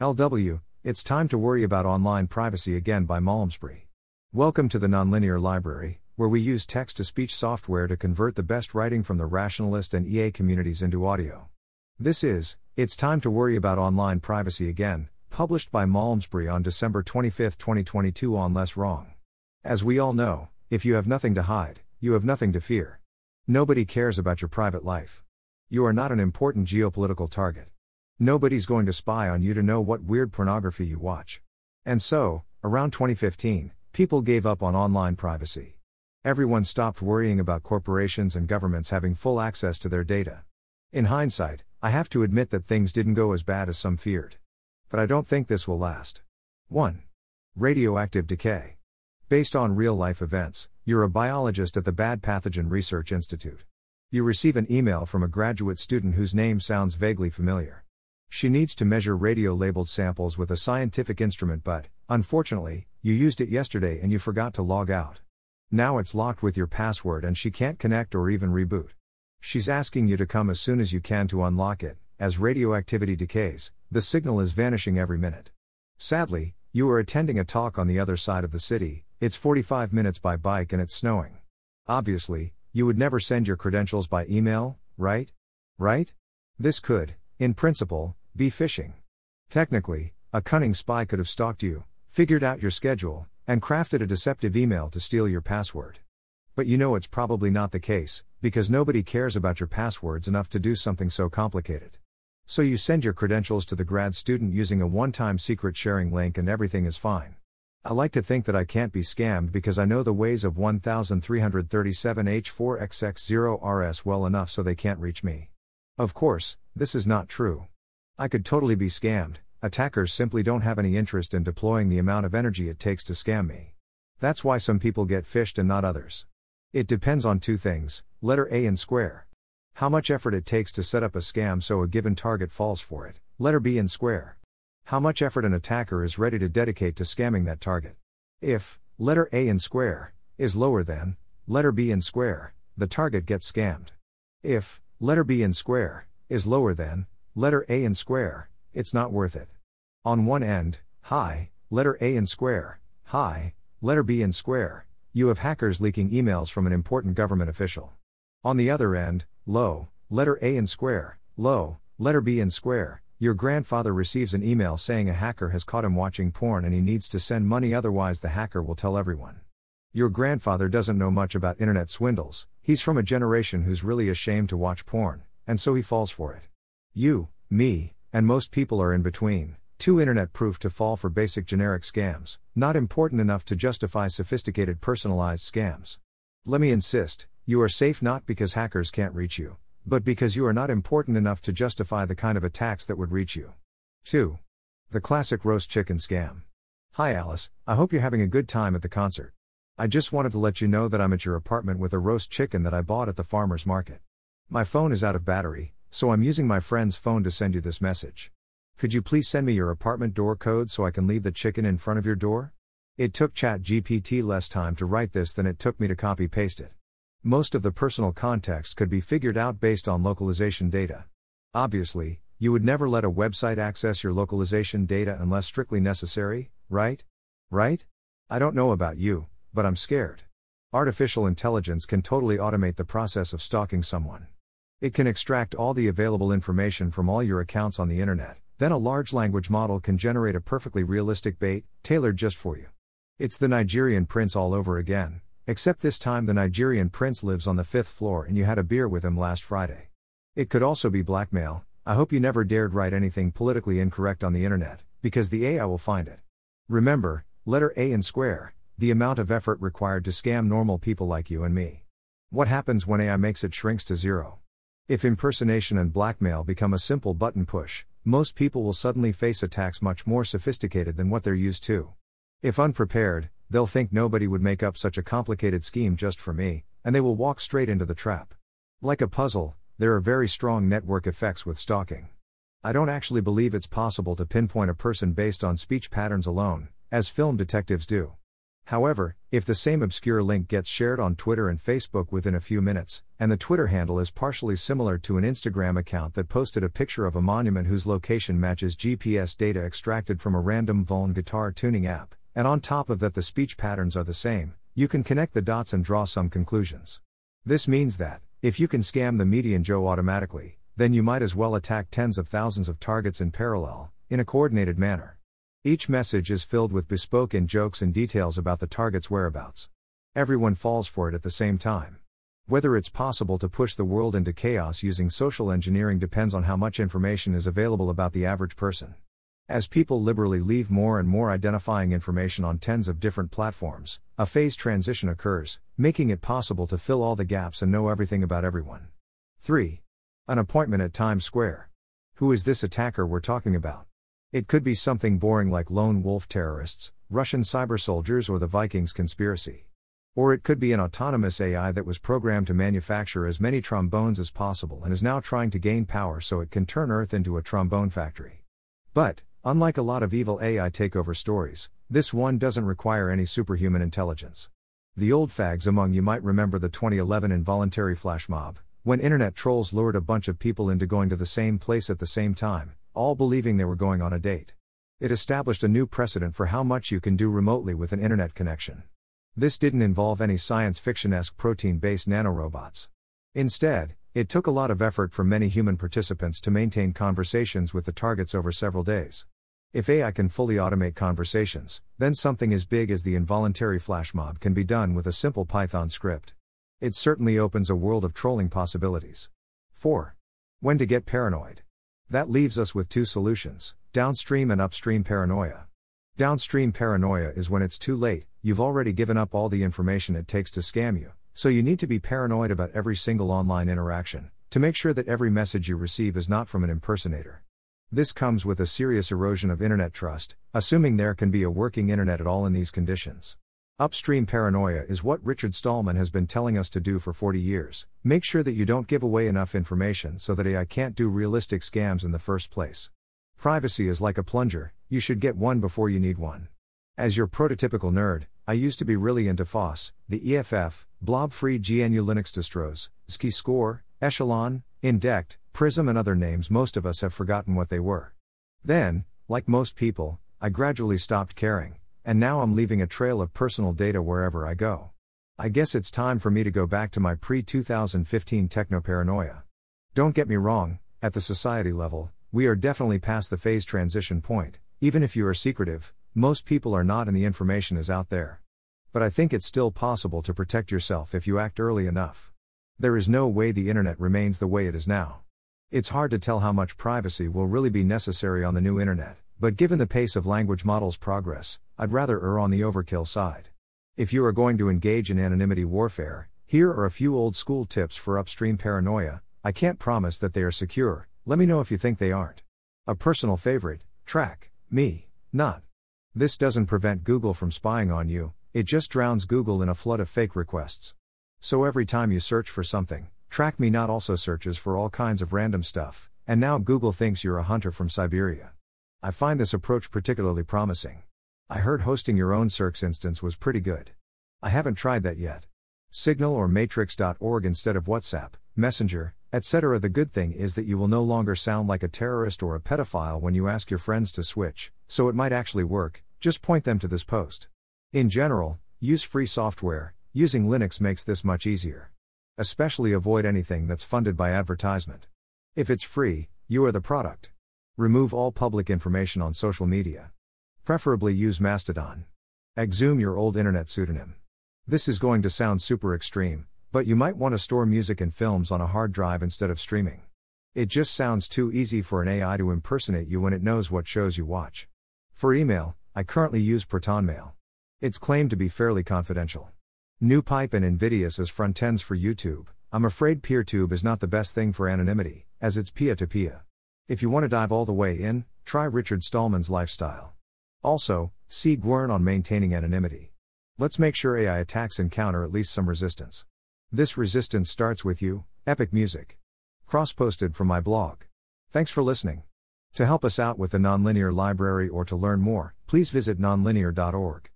LW, it's time to worry about online privacy again by Malmesbury. Welcome to the Nonlinear Library, where we use text to speech software to convert the best writing from the rationalist and EA communities into audio. This is It's Time to Worry About Online Privacy Again, published by Malmesbury on December 25, 2022 on Less Wrong. As we all know, if you have nothing to hide, you have nothing to fear. Nobody cares about your private life. You are not an important geopolitical target. Nobody's going to spy on you to know what weird pornography you watch. And so, around 2015, people gave up on online privacy. Everyone stopped worrying about corporations and governments having full access to their data. In hindsight, I have to admit that things didn't go as bad as some feared. But I don't think this will last. 1. Radioactive decay. Based on real life events, you're a biologist at the Bad Pathogen Research Institute. You receive an email from a graduate student whose name sounds vaguely familiar. She needs to measure radio labeled samples with a scientific instrument, but, unfortunately, you used it yesterday and you forgot to log out. Now it's locked with your password and she can't connect or even reboot. She's asking you to come as soon as you can to unlock it. As radioactivity decays, the signal is vanishing every minute. Sadly, you are attending a talk on the other side of the city, it's 45 minutes by bike and it's snowing. Obviously, you would never send your credentials by email, right? Right? This could, in principle, be phishing. Technically, a cunning spy could have stalked you, figured out your schedule, and crafted a deceptive email to steal your password. But you know it's probably not the case, because nobody cares about your passwords enough to do something so complicated. So you send your credentials to the grad student using a one time secret sharing link and everything is fine. I like to think that I can't be scammed because I know the ways of 1337H4XX0RS well enough so they can't reach me. Of course, this is not true. I could totally be scammed, attackers simply don't have any interest in deploying the amount of energy it takes to scam me. That's why some people get phished and not others. It depends on two things letter A and square. How much effort it takes to set up a scam so a given target falls for it, letter B and square. How much effort an attacker is ready to dedicate to scamming that target. If, letter A in square, is lower than, letter B in square, the target gets scammed. If, letter B in square, is lower than, letter A in square, it's not worth it. On one end, high, letter A in square, high, letter B in square, you have hackers leaking emails from an important government official. On the other end, low, letter A in square, low, letter B in square, your grandfather receives an email saying a hacker has caught him watching porn and he needs to send money, otherwise, the hacker will tell everyone. Your grandfather doesn't know much about internet swindles, he's from a generation who's really ashamed to watch porn, and so he falls for it. You, me, and most people are in between, too internet proof to fall for basic generic scams, not important enough to justify sophisticated personalized scams. Let me insist, you are safe not because hackers can't reach you, but because you are not important enough to justify the kind of attacks that would reach you. 2. The classic roast chicken scam. Hi Alice, I hope you're having a good time at the concert. I just wanted to let you know that I'm at your apartment with a roast chicken that I bought at the farmer's market. My phone is out of battery, so I'm using my friend's phone to send you this message. Could you please send me your apartment door code so I can leave the chicken in front of your door? It took ChatGPT less time to write this than it took me to copy paste it. Most of the personal context could be figured out based on localization data. Obviously, you would never let a website access your localization data unless strictly necessary, right? Right? I don't know about you, but I'm scared. Artificial intelligence can totally automate the process of stalking someone. It can extract all the available information from all your accounts on the internet, then a large language model can generate a perfectly realistic bait, tailored just for you. It's the Nigerian prince all over again, Except this time the Nigerian prince lives on the fifth floor and you had a beer with him last Friday. It could also be blackmail. I hope you never dared write anything politically incorrect on the internet, because the AI will find it. Remember, letter A in square, the amount of effort required to scam normal people like you and me. What happens when AI makes it shrinks to zero? If impersonation and blackmail become a simple button push, most people will suddenly face attacks much more sophisticated than what they're used to. If unprepared, they'll think nobody would make up such a complicated scheme just for me, and they will walk straight into the trap. Like a puzzle, there are very strong network effects with stalking. I don't actually believe it's possible to pinpoint a person based on speech patterns alone, as film detectives do. However, if the same obscure link gets shared on Twitter and Facebook within a few minutes, and the Twitter handle is partially similar to an Instagram account that posted a picture of a monument whose location matches GPS data extracted from a random Vuln guitar tuning app, and on top of that the speech patterns are the same, you can connect the dots and draw some conclusions. This means that, if you can scam the median Joe automatically, then you might as well attack tens of thousands of targets in parallel, in a coordinated manner. Each message is filled with bespoke in jokes and details about the target's whereabouts. Everyone falls for it at the same time. Whether it's possible to push the world into chaos using social engineering depends on how much information is available about the average person. As people liberally leave more and more identifying information on tens of different platforms, a phase transition occurs, making it possible to fill all the gaps and know everything about everyone. 3. An appointment at Times Square. Who is this attacker we're talking about? It could be something boring like lone wolf terrorists, Russian cyber soldiers, or the Vikings conspiracy. Or it could be an autonomous AI that was programmed to manufacture as many trombones as possible and is now trying to gain power so it can turn Earth into a trombone factory. But, unlike a lot of evil AI takeover stories, this one doesn't require any superhuman intelligence. The old fags among you might remember the 2011 involuntary flash mob, when internet trolls lured a bunch of people into going to the same place at the same time, all believing they were going on a date. It established a new precedent for how much you can do remotely with an internet connection. This didn't involve any science fiction esque protein based nanorobots. Instead, it took a lot of effort from many human participants to maintain conversations with the targets over several days. If AI can fully automate conversations, then something as big as the involuntary flash mob can be done with a simple Python script. It certainly opens a world of trolling possibilities. 4. When to get paranoid. That leaves us with two solutions downstream and upstream paranoia. Downstream paranoia is when it's too late, you've already given up all the information it takes to scam you, so you need to be paranoid about every single online interaction, to make sure that every message you receive is not from an impersonator. This comes with a serious erosion of internet trust, assuming there can be a working internet at all in these conditions. Upstream paranoia is what Richard Stallman has been telling us to do for 40 years. Make sure that you don't give away enough information so that AI can't do realistic scams in the first place. Privacy is like a plunger, you should get one before you need one. As your prototypical nerd, I used to be really into FOSS, the EFF, blob free GNU Linux distros, XKeyscore, Echelon, Indect, Prism, and other names most of us have forgotten what they were. Then, like most people, I gradually stopped caring and now I'm leaving a trail of personal data wherever I go. I guess it's time for me to go back to my pre 2015 techno paranoia. Don't get me wrong, at the society level, we are definitely past the phase transition point. Even if you are secretive, most people are not and the information is out there. But I think it's still possible to protect yourself if you act early enough. There is no way the internet remains the way it is now. It's hard to tell how much privacy will really be necessary on the new internet. But given the pace of language models' progress, I'd rather err on the overkill side. If you are going to engage in anonymity warfare, here are a few old school tips for upstream paranoia. I can't promise that they are secure, let me know if you think they aren't. A personal favorite track me, not. This doesn't prevent Google from spying on you, it just drowns Google in a flood of fake requests. So every time you search for something, Track Me Not also searches for all kinds of random stuff, and now Google thinks you're a hunter from Siberia. I find this approach particularly promising. I heard hosting your own Searx instance was pretty good. I haven't tried that yet. Signal or matrix.org instead of WhatsApp, Messenger, etc. The good thing is that you will no longer sound like a terrorist or a pedophile when you ask your friends to switch, so it might actually work, just point them to this post. In general, use free software, using Linux makes this much easier. Especially avoid anything that's funded by advertisement. If it's free, you are the product. Remove all public information on social media. Preferably use Mastodon. Exhume your old internet pseudonym. This is going to sound super extreme, but you might want to store music and films on a hard drive instead of streaming. It just sounds too easy for an AI to impersonate you when it knows what shows you watch. For email, I currently use ProtonMail. It's claimed to be fairly confidential. NewPipe and Invidious as front ends for YouTube. I'm afraid PeerTube is not the best thing for anonymity, as it's peer to peer. If you want to dive all the way in, try Richard Stallman's lifestyle. Also, see Gwern on maintaining anonymity. Let's make sure AI attacks encounter at least some resistance. This resistance starts with you, Epic Music. Cross posted from my blog. Thanks for listening. To help us out with the Nonlinear Library or to learn more, please visit nonlinear.org.